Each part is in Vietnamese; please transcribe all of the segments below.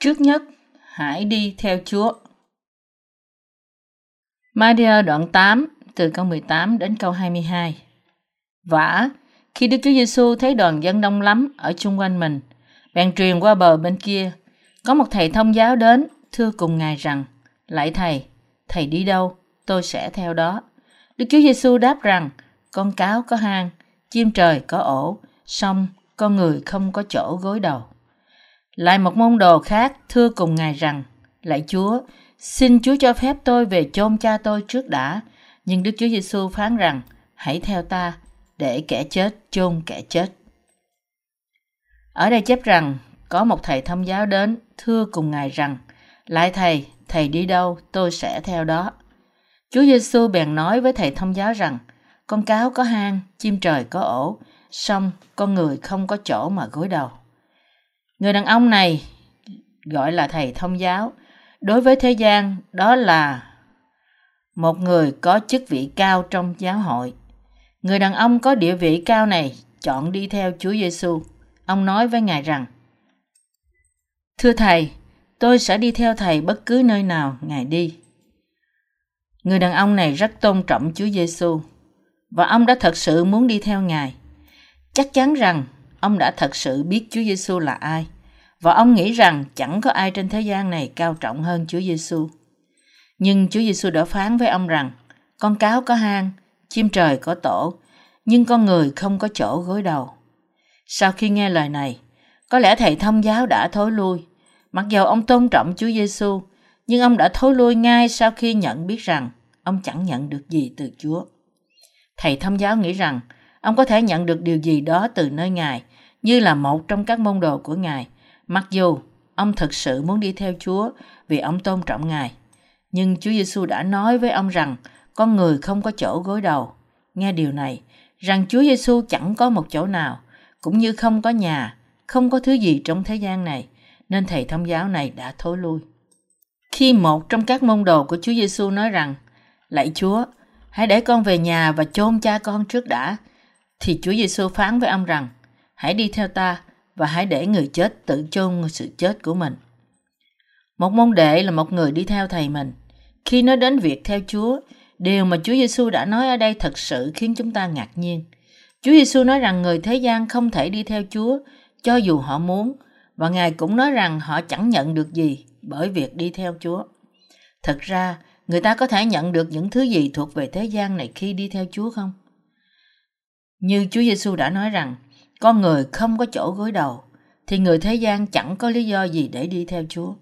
Trước nhất, hãy đi theo Chúa. Matthew đoạn 8 từ câu 18 đến câu 22. Vả, khi Đức Chúa Giêsu thấy đoàn dân đông lắm ở chung quanh mình, bèn truyền qua bờ bên kia, có một thầy thông giáo đến, thưa cùng Ngài rằng, Lạy Thầy, Thầy đi đâu, tôi sẽ theo đó. Đức Chúa Giêsu đáp rằng, con cáo có hang, chim trời có ổ, song con người không có chỗ gối đầu. Lại một môn đồ khác thưa cùng Ngài rằng, Lạy Chúa, xin Chúa cho phép tôi về chôn cha tôi trước đã. Nhưng Đức Chúa Giêsu phán rằng, hãy theo ta, để kẻ chết chôn kẻ chết. Ở đây chép rằng, có một thầy thông giáo đến thưa cùng Ngài rằng, Lại thầy, thầy đi đâu, tôi sẽ theo đó. Chúa Giêsu bèn nói với thầy thông giáo rằng, con cáo có hang, chim trời có ổ, song con người không có chỗ mà gối đầu. Người đàn ông này gọi là thầy thông giáo. Đối với thế gian, đó là một người có chức vị cao trong giáo hội. Người đàn ông có địa vị cao này chọn đi theo Chúa Giêsu. Ông nói với Ngài rằng: Thưa thầy, tôi sẽ đi theo thầy bất cứ nơi nào ngài đi. Người đàn ông này rất tôn trọng Chúa Giêsu và ông đã thật sự muốn đi theo ngài. Chắc chắn rằng ông đã thật sự biết Chúa Giêsu là ai và ông nghĩ rằng chẳng có ai trên thế gian này cao trọng hơn Chúa Giêsu. Nhưng Chúa Giêsu đã phán với ông rằng: Con cáo có hang, chim trời có tổ, nhưng con người không có chỗ gối đầu. Sau khi nghe lời này, có lẽ thầy thông giáo đã thối lui Mặc dù ông tôn trọng Chúa Giêsu, nhưng ông đã thối lui ngay sau khi nhận biết rằng ông chẳng nhận được gì từ Chúa. Thầy thông giáo nghĩ rằng ông có thể nhận được điều gì đó từ nơi Ngài như là một trong các môn đồ của Ngài, mặc dù ông thực sự muốn đi theo Chúa vì ông tôn trọng Ngài. Nhưng Chúa Giêsu đã nói với ông rằng con người không có chỗ gối đầu. Nghe điều này, rằng Chúa Giêsu chẳng có một chỗ nào, cũng như không có nhà, không có thứ gì trong thế gian này nên thầy thông giáo này đã thối lui. Khi một trong các môn đồ của Chúa Giêsu nói rằng, Lạy Chúa, hãy để con về nhà và chôn cha con trước đã, thì Chúa Giêsu phán với ông rằng, hãy đi theo ta và hãy để người chết tự chôn sự chết của mình. Một môn đệ là một người đi theo thầy mình. Khi nói đến việc theo Chúa, điều mà Chúa Giêsu đã nói ở đây thật sự khiến chúng ta ngạc nhiên. Chúa Giêsu nói rằng người thế gian không thể đi theo Chúa cho dù họ muốn, và Ngài cũng nói rằng họ chẳng nhận được gì bởi việc đi theo Chúa. Thật ra, người ta có thể nhận được những thứ gì thuộc về thế gian này khi đi theo Chúa không? Như Chúa Giêsu đã nói rằng, con người không có chỗ gối đầu, thì người thế gian chẳng có lý do gì để đi theo Chúa.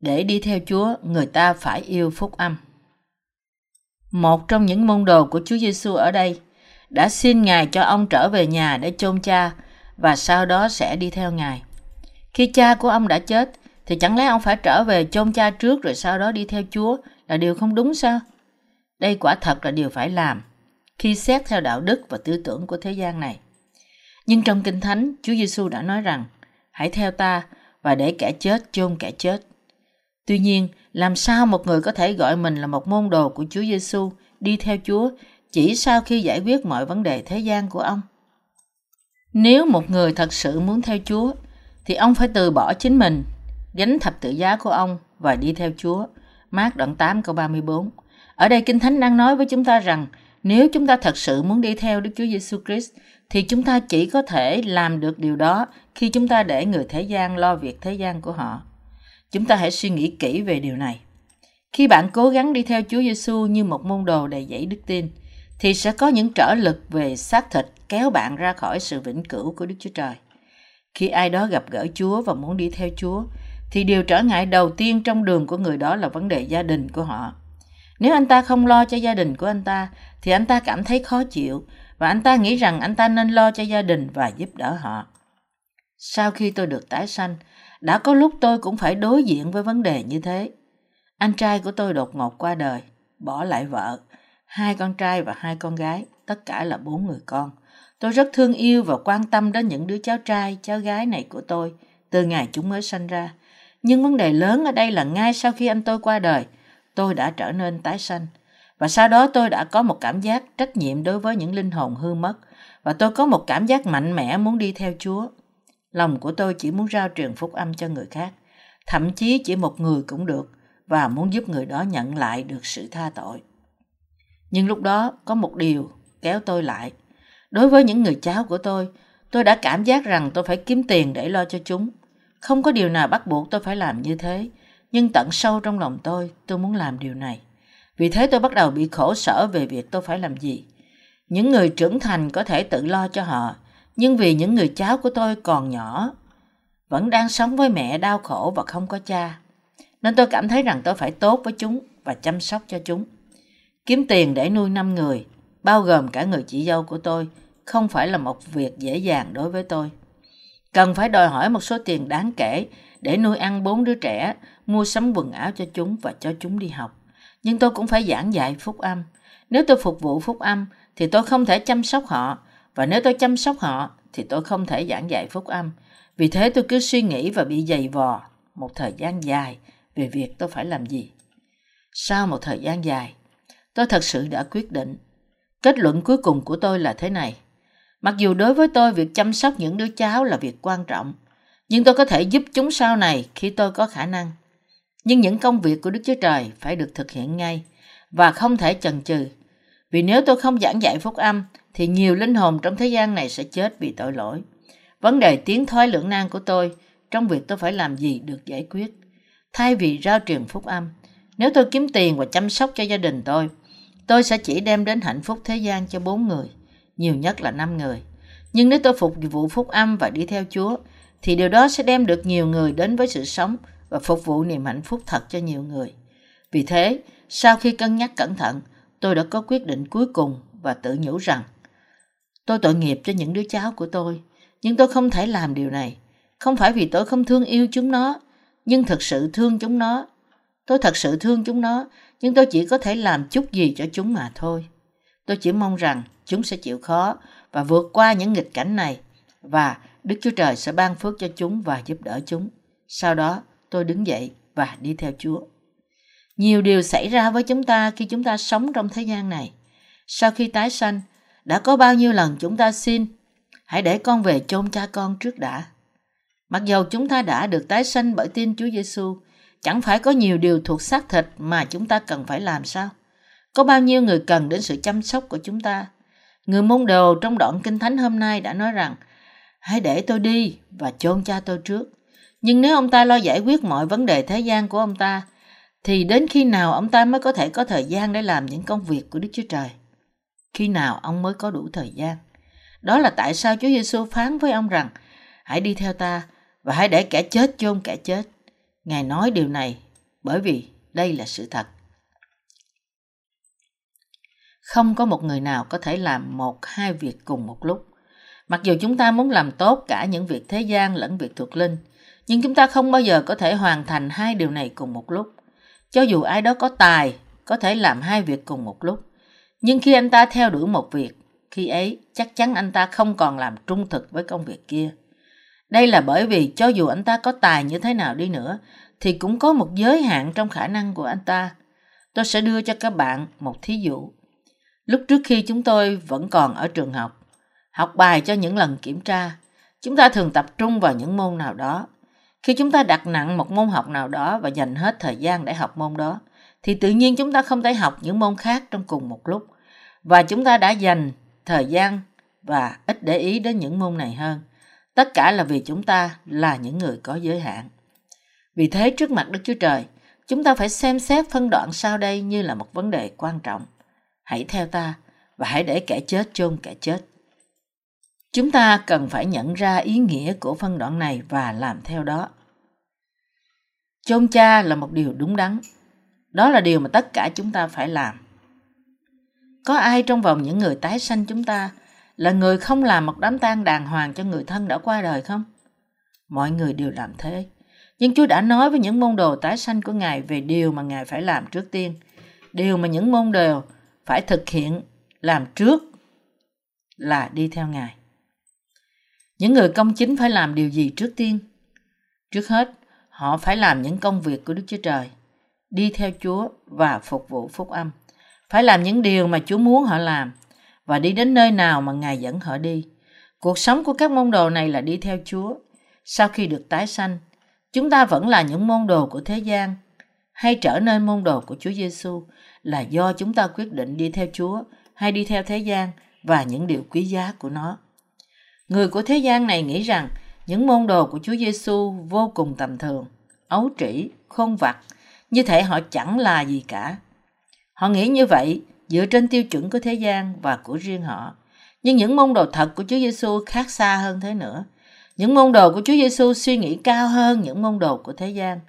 Để đi theo Chúa, người ta phải yêu phúc âm. Một trong những môn đồ của Chúa Giêsu ở đây đã xin Ngài cho ông trở về nhà để chôn cha và sau đó sẽ đi theo Ngài. Khi cha của ông đã chết, thì chẳng lẽ ông phải trở về chôn cha trước rồi sau đó đi theo Chúa là điều không đúng sao? Đây quả thật là điều phải làm khi xét theo đạo đức và tư tưởng của thế gian này. Nhưng trong Kinh Thánh, Chúa Giêsu đã nói rằng, hãy theo ta và để kẻ chết chôn kẻ chết. Tuy nhiên, làm sao một người có thể gọi mình là một môn đồ của Chúa Giêsu đi theo Chúa chỉ sau khi giải quyết mọi vấn đề thế gian của ông? Nếu một người thật sự muốn theo Chúa, thì ông phải từ bỏ chính mình, gánh thập tự giá của ông và đi theo Chúa. Mát đoạn 8 câu 34. Ở đây Kinh Thánh đang nói với chúng ta rằng nếu chúng ta thật sự muốn đi theo Đức Chúa Giêsu Christ thì chúng ta chỉ có thể làm được điều đó khi chúng ta để người thế gian lo việc thế gian của họ. Chúng ta hãy suy nghĩ kỹ về điều này. Khi bạn cố gắng đi theo Chúa Giêsu như một môn đồ đầy dẫy đức tin, thì sẽ có những trở lực về xác thịt kéo bạn ra khỏi sự vĩnh cửu của Đức Chúa Trời. Khi ai đó gặp gỡ Chúa và muốn đi theo Chúa, thì điều trở ngại đầu tiên trong đường của người đó là vấn đề gia đình của họ. Nếu anh ta không lo cho gia đình của anh ta, thì anh ta cảm thấy khó chịu và anh ta nghĩ rằng anh ta nên lo cho gia đình và giúp đỡ họ. Sau khi tôi được tái sanh, đã có lúc tôi cũng phải đối diện với vấn đề như thế. Anh trai của tôi đột ngột qua đời, bỏ lại vợ, hai con trai và hai con gái, tất cả là bốn người con. Tôi rất thương yêu và quan tâm đến những đứa cháu trai, cháu gái này của tôi từ ngày chúng mới sanh ra. Nhưng vấn đề lớn ở đây là ngay sau khi anh tôi qua đời, tôi đã trở nên tái sanh. Và sau đó tôi đã có một cảm giác trách nhiệm đối với những linh hồn hư mất và tôi có một cảm giác mạnh mẽ muốn đi theo Chúa. Lòng của tôi chỉ muốn rao truyền phúc âm cho người khác, thậm chí chỉ một người cũng được và muốn giúp người đó nhận lại được sự tha tội. Nhưng lúc đó có một điều kéo tôi lại. Đối với những người cháu của tôi, tôi đã cảm giác rằng tôi phải kiếm tiền để lo cho chúng. Không có điều nào bắt buộc tôi phải làm như thế, nhưng tận sâu trong lòng tôi, tôi muốn làm điều này. Vì thế tôi bắt đầu bị khổ sở về việc tôi phải làm gì. Những người trưởng thành có thể tự lo cho họ, nhưng vì những người cháu của tôi còn nhỏ, vẫn đang sống với mẹ đau khổ và không có cha. Nên tôi cảm thấy rằng tôi phải tốt với chúng và chăm sóc cho chúng. Kiếm tiền để nuôi năm người, bao gồm cả người chị dâu của tôi, không phải là một việc dễ dàng đối với tôi. Cần phải đòi hỏi một số tiền đáng kể để nuôi ăn bốn đứa trẻ, mua sắm quần áo cho chúng và cho chúng đi học. Nhưng tôi cũng phải giảng dạy phúc âm. Nếu tôi phục vụ phúc âm thì tôi không thể chăm sóc họ, và nếu tôi chăm sóc họ thì tôi không thể giảng dạy phúc âm. Vì thế tôi cứ suy nghĩ và bị dày vò một thời gian dài về việc tôi phải làm gì. Sau một thời gian dài, tôi thật sự đã quyết định. Kết luận cuối cùng của tôi là thế này. Mặc dù đối với tôi việc chăm sóc những đứa cháu là việc quan trọng, nhưng tôi có thể giúp chúng sau này khi tôi có khả năng. Nhưng những công việc của Đức Chúa Trời phải được thực hiện ngay và không thể chần chừ. Vì nếu tôi không giảng dạy phúc âm thì nhiều linh hồn trong thế gian này sẽ chết vì tội lỗi. Vấn đề tiến thoái lưỡng nan của tôi trong việc tôi phải làm gì được giải quyết. Thay vì rao truyền phúc âm, nếu tôi kiếm tiền và chăm sóc cho gia đình tôi, tôi sẽ chỉ đem đến hạnh phúc thế gian cho bốn người, nhiều nhất là năm người. Nhưng nếu tôi phục vụ phúc âm và đi theo Chúa, thì điều đó sẽ đem được nhiều người đến với sự sống và phục vụ niềm hạnh phúc thật cho nhiều người. Vì thế, sau khi cân nhắc cẩn thận, tôi đã có quyết định cuối cùng và tự nhủ rằng tôi tội nghiệp cho những đứa cháu của tôi, nhưng tôi không thể làm điều này. Không phải vì tôi không thương yêu chúng nó, nhưng thật sự thương chúng nó. Tôi thật sự thương chúng nó, nhưng tôi chỉ có thể làm chút gì cho chúng mà thôi. Tôi chỉ mong rằng chúng sẽ chịu khó và vượt qua những nghịch cảnh này và Đức Chúa Trời sẽ ban phước cho chúng và giúp đỡ chúng. Sau đó, tôi đứng dậy và đi theo Chúa. Nhiều điều xảy ra với chúng ta khi chúng ta sống trong thế gian này. Sau khi tái sanh, đã có bao nhiêu lần chúng ta xin hãy để con về chôn cha con trước đã. Mặc dầu chúng ta đã được tái sanh bởi tin Chúa Giêsu, chẳng phải có nhiều điều thuộc xác thịt mà chúng ta cần phải làm sao? Có bao nhiêu người cần đến sự chăm sóc của chúng ta? Người môn đồ trong đoạn kinh thánh hôm nay đã nói rằng hãy để tôi đi và chôn cha tôi trước. Nhưng nếu ông ta lo giải quyết mọi vấn đề thế gian của ông ta, thì đến khi nào ông ta mới có thể có thời gian để làm những công việc của Đức Chúa Trời? Khi nào ông mới có đủ thời gian? Đó là tại sao Chúa Giêsu phán với ông rằng hãy đi theo ta và hãy để kẻ chết chôn kẻ chết. Ngài nói điều này bởi vì đây là sự thật. Không có một người nào có thể làm một hai việc cùng một lúc. Mặc dù chúng ta muốn làm tốt cả những việc thế gian lẫn việc thuộc linh, nhưng chúng ta không bao giờ có thể hoàn thành hai điều này cùng một lúc. Cho dù ai đó có tài, có thể làm hai việc cùng một lúc. Nhưng khi anh ta theo đuổi một việc, khi ấy chắc chắn anh ta không còn làm trung thực với công việc kia. Đây là bởi vì cho dù anh ta có tài như thế nào đi nữa, thì cũng có một giới hạn trong khả năng của anh ta. Tôi sẽ đưa cho các bạn một thí dụ. Lúc trước khi chúng tôi vẫn còn ở trường học, học bài cho những lần kiểm tra, chúng ta thường tập trung vào những môn nào đó. Khi chúng ta đặt nặng một môn học nào đó và dành hết thời gian để học môn đó, thì tự nhiên chúng ta không thể học những môn khác trong cùng một lúc. Và chúng ta đã dành thời gian và ít để ý đến những môn này hơn. Tất cả là vì chúng ta là những người có giới hạn. Vì thế trước mặt Đức Chúa Trời, chúng ta phải xem xét phân đoạn sau đây như là một vấn đề quan trọng. Hãy theo ta và hãy để kẻ chết chôn kẻ chết. Chúng ta cần phải nhận ra ý nghĩa của phân đoạn này và làm theo đó. Chôn cha là một điều đúng đắn. Đó là điều mà tất cả chúng ta phải làm. Có ai trong vòng những người tái sanh chúng ta là người không làm một đám tang đàng hoàng cho người thân đã qua đời không? Mọi người đều làm thế. Nhưng Chúa đã nói với những môn đồ tái sanh của Ngài về điều mà Ngài phải làm trước tiên. Điều mà những môn đồ phải thực hiện làm trước là đi theo Ngài. Những người công chính phải làm điều gì trước tiên? Trước hết, họ phải làm những công việc của Đức Chúa Trời, đi theo Chúa và phục vụ phúc âm. Phải làm những điều mà Chúa muốn họ làm và đi đến nơi nào mà Ngài dẫn họ đi. Cuộc sống của các môn đồ này là đi theo Chúa. sau khi được tái sanh, chúng ta vẫn là những môn đồ của thế gian hay trở nên môn đồ của Chúa Giêsu là do chúng ta quyết định đi theo Chúa hay đi theo thế gian và những điều quý giá của nó. Người của thế gian này nghĩ rằng những môn đồ của Chúa Giêsu vô cùng tầm thường, ấu trĩ, khôn vặt, như thể họ chẳng là gì cả. Họ nghĩ như vậy dựa trên tiêu chuẩn của thế gian và của riêng họ. Nhưng những môn đồ thật của Chúa Giêsu khác xa hơn thế nữa. Những môn đồ của Chúa Giêsu suy nghĩ cao hơn những môn đồ của thế gian.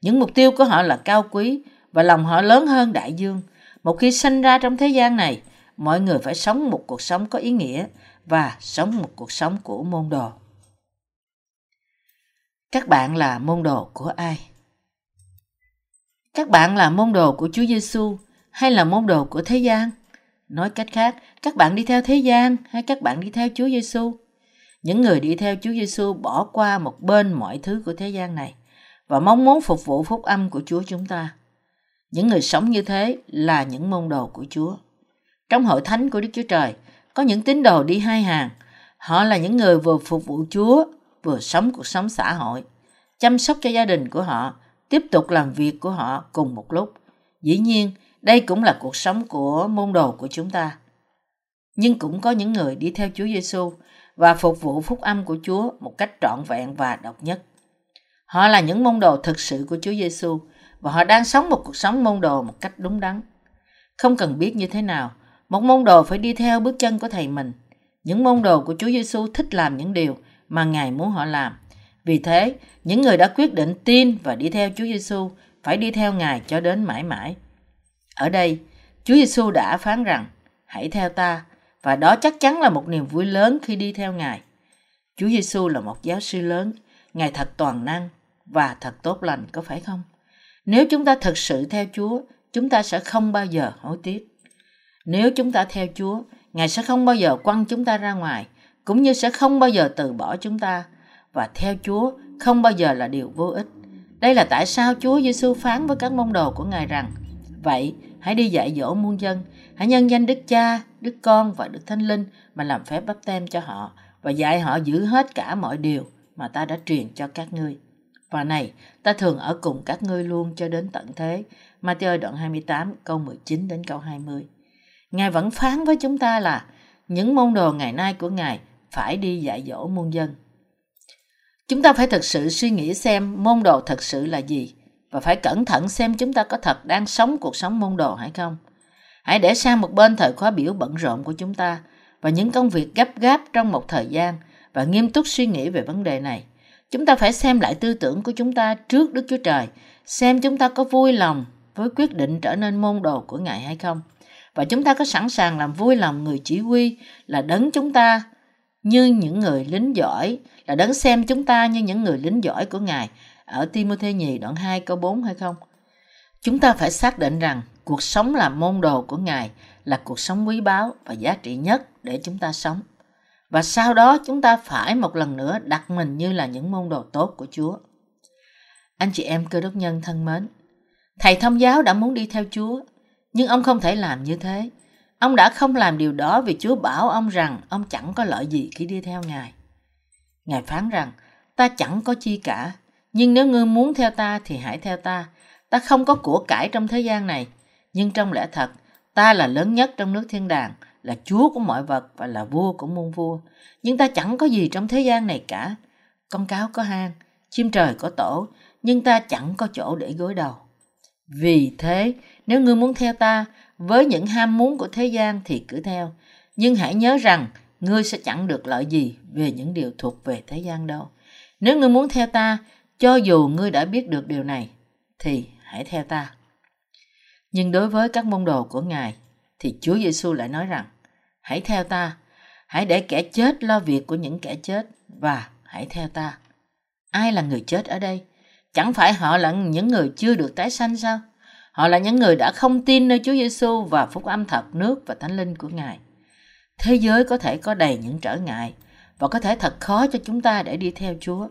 Những mục tiêu của họ là cao quý và lòng họ lớn hơn đại dương. Một khi sinh ra trong thế gian này, mọi người phải sống một cuộc sống có ý nghĩa và sống một cuộc sống của môn đồ. Các bạn là môn đồ của ai? Các bạn là môn đồ của Chúa Giêsu hay là môn đồ của thế gian? Nói cách khác, các bạn đi theo thế gian hay các bạn đi theo Chúa Giêsu? Những người đi theo Chúa Giêsu bỏ qua một bên mọi thứ của thế gian này và mong muốn phục vụ phúc âm của Chúa chúng ta. Những người sống như thế là những môn đồ của Chúa. Trong hội thánh của Đức Chúa Trời, có những tín đồ đi hai hàng. Họ là những người vừa phục vụ Chúa, vừa sống cuộc sống xã hội, chăm sóc cho gia đình của họ, tiếp tục làm việc của họ cùng một lúc. Dĩ nhiên, đây cũng là cuộc sống của môn đồ của chúng ta. Nhưng cũng có những người đi theo Chúa Giêsu và phục vụ phúc âm của Chúa một cách trọn vẹn và độc nhất. Họ là những môn đồ thực sự của Chúa Giêsu và họ đang sống một cuộc sống môn đồ một cách đúng đắn. Không cần biết như thế nào, một môn đồ phải đi theo bước chân của thầy mình. Những môn đồ của Chúa Giêsu thích làm những điều mà Ngài muốn họ làm. Vì thế, những người đã quyết định tin và đi theo Chúa Giêsu phải đi theo Ngài cho đến mãi mãi. Ở đây, Chúa Giêsu đã phán rằng, hãy theo ta, và đó chắc chắn là một niềm vui lớn khi đi theo Ngài. Chúa Giêsu là một giáo sư lớn, Ngài thật toàn năng và thật tốt lành, có phải không? Nếu chúng ta thật sự theo Chúa, chúng ta sẽ không bao giờ hối tiếc. Nếu chúng ta theo Chúa, Ngài sẽ không bao giờ quăng chúng ta ra ngoài, cũng như sẽ không bao giờ từ bỏ chúng ta. Và theo Chúa không bao giờ là điều vô ích. Đây là tại sao Chúa Giêsu phán với các môn đồ của Ngài rằng Vậy, hãy đi dạy dỗ muôn dân, hãy nhân danh Đức Cha, Đức Con và Đức Thánh Linh mà làm phép bắp tem cho họ và dạy họ giữ hết cả mọi điều mà ta đã truyền cho các ngươi. Và này, ta thường ở cùng các ngươi luôn cho đến tận thế. Matthew đoạn 28 câu 19 đến câu 20. Ngài vẫn phán với chúng ta là những môn đồ ngày nay của Ngài phải đi dạy dỗ muôn dân. Chúng ta phải thực sự suy nghĩ xem môn đồ thật sự là gì và phải cẩn thận xem chúng ta có thật đang sống cuộc sống môn đồ hay không. Hãy để sang một bên thời khóa biểu bận rộn của chúng ta và những công việc gấp gáp trong một thời gian và nghiêm túc suy nghĩ về vấn đề này. Chúng ta phải xem lại tư tưởng của chúng ta trước Đức Chúa Trời, xem chúng ta có vui lòng với quyết định trở nên môn đồ của Ngài hay không. Và chúng ta có sẵn sàng làm vui lòng người chỉ huy là đấng chúng ta như những người lính giỏi, là đấng xem chúng ta như những người lính giỏi của Ngài ở Timothée nhì đoạn 2 câu 4 hay không? Chúng ta phải xác định rằng cuộc sống làm môn đồ của Ngài là cuộc sống quý báu và giá trị nhất để chúng ta sống. Và sau đó chúng ta phải một lần nữa đặt mình như là những môn đồ tốt của Chúa. Anh chị em cơ đốc nhân thân mến, Thầy thông giáo đã muốn đi theo Chúa, nhưng ông không thể làm như thế. Ông đã không làm điều đó vì Chúa bảo ông rằng ông chẳng có lợi gì khi đi theo Ngài. Ngài phán rằng, ta chẳng có chi cả, nhưng nếu ngươi muốn theo ta thì hãy theo ta. Ta không có của cải trong thế gian này, nhưng trong lẽ thật, ta là lớn nhất trong nước thiên đàng, là chúa của mọi vật và là vua của muôn vua. Nhưng ta chẳng có gì trong thế gian này cả. Con cáo có hang, chim trời có tổ, nhưng ta chẳng có chỗ để gối đầu. Vì thế, nếu ngươi muốn theo ta, với những ham muốn của thế gian thì cứ theo. Nhưng hãy nhớ rằng, ngươi sẽ chẳng được lợi gì về những điều thuộc về thế gian đâu. Nếu ngươi muốn theo ta, cho dù ngươi đã biết được điều này, thì hãy theo ta. Nhưng đối với các môn đồ của Ngài, thì Chúa Giêsu lại nói rằng, hãy theo ta, hãy để kẻ chết lo việc của những kẻ chết và hãy theo ta. Ai là người chết ở đây? Chẳng phải họ là những người chưa được tái sanh sao? Họ là những người đã không tin nơi Chúa Giêsu và phúc âm thật nước và thánh linh của Ngài. Thế giới có thể có đầy những trở ngại và có thể thật khó cho chúng ta để đi theo Chúa.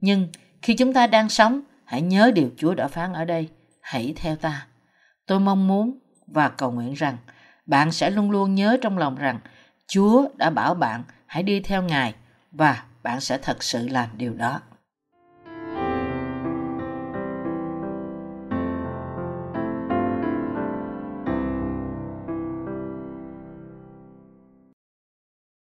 Nhưng khi chúng ta đang sống, hãy nhớ điều Chúa đã phán ở đây. Hãy theo ta. Tôi mong muốn và cầu nguyện rằng bạn sẽ luôn luôn nhớ trong lòng rằng Chúa đã bảo bạn hãy đi theo Ngài và bạn sẽ thật sự làm điều đó.